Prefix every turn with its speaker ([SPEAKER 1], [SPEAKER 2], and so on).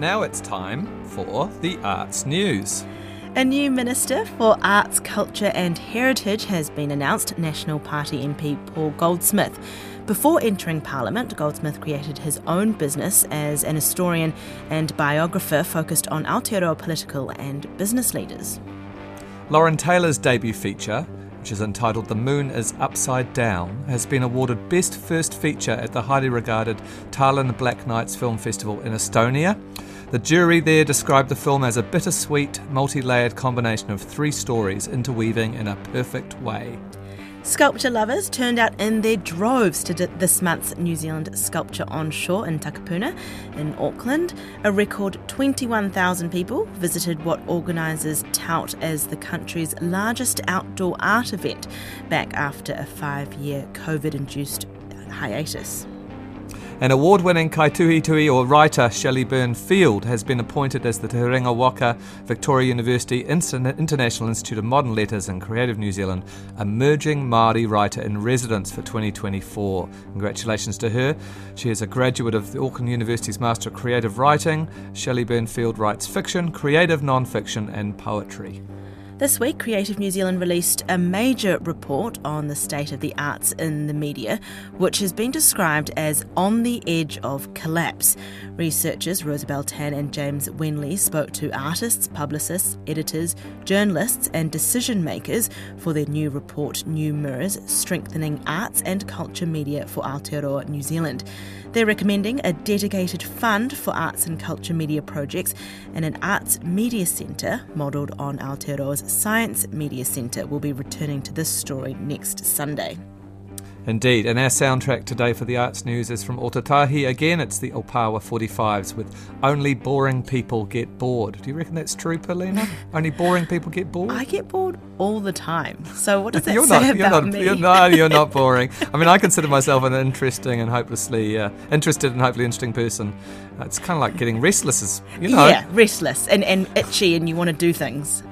[SPEAKER 1] now it's time for the arts news.
[SPEAKER 2] A new Minister for Arts, Culture and Heritage has been announced, National Party MP Paul Goldsmith. Before entering Parliament, Goldsmith created his own business as an historian and biographer focused on Aotearoa political and business leaders.
[SPEAKER 1] Loren Taylor's debut feature, which is entitled The Moon is Upside Down, has been awarded Best First Feature at the highly regarded Tallinn Black Nights Film Festival in Estonia. The jury there described the film as a bittersweet, multi layered combination of three stories interweaving in a perfect way.
[SPEAKER 2] Sculpture lovers turned out in their droves to this month's New Zealand Sculpture on Shore in Takapuna in Auckland. A record 21,000 people visited what organisers tout as the country's largest outdoor art event back after a five year COVID induced hiatus.
[SPEAKER 1] An award winning kaituhitui or writer, Shelley Burne-Field, has been appointed as the Te Waka Victoria University International Institute of Modern Letters and Creative New Zealand Emerging Māori Writer in Residence for 2024. Congratulations to her. She is a graduate of the Auckland University's Master of Creative Writing. Shelley Burne-Field writes fiction, creative non fiction, and poetry.
[SPEAKER 2] This week, Creative New Zealand released a major report on the state of the arts in the media, which has been described as on the edge of collapse. Researchers Rosabelle Tan and James Wenley spoke to artists, publicists, editors, journalists, and decision makers for their new report, New Mirrors Strengthening Arts and Culture Media for Aotearoa New Zealand. They're recommending a dedicated fund for arts and culture media projects and an arts media centre modelled on Aotearoa's Science Media Centre will be returning to this story next Sunday.
[SPEAKER 1] Indeed, and our soundtrack today for the arts news is from Ōtautahi. Again, it's the Opawa 45s with Only Boring People Get Bored. Do you reckon that's true, Paulina? Only boring people get bored?
[SPEAKER 2] I get bored all the time. So what does that you're say not, about
[SPEAKER 1] you're not,
[SPEAKER 2] me?
[SPEAKER 1] You're, no, you're not boring. I mean, I consider myself an interesting and hopelessly uh, interested and hopefully interesting person. It's kind of like getting restless, as, you know.
[SPEAKER 2] Yeah, restless and, and itchy and you want to do things.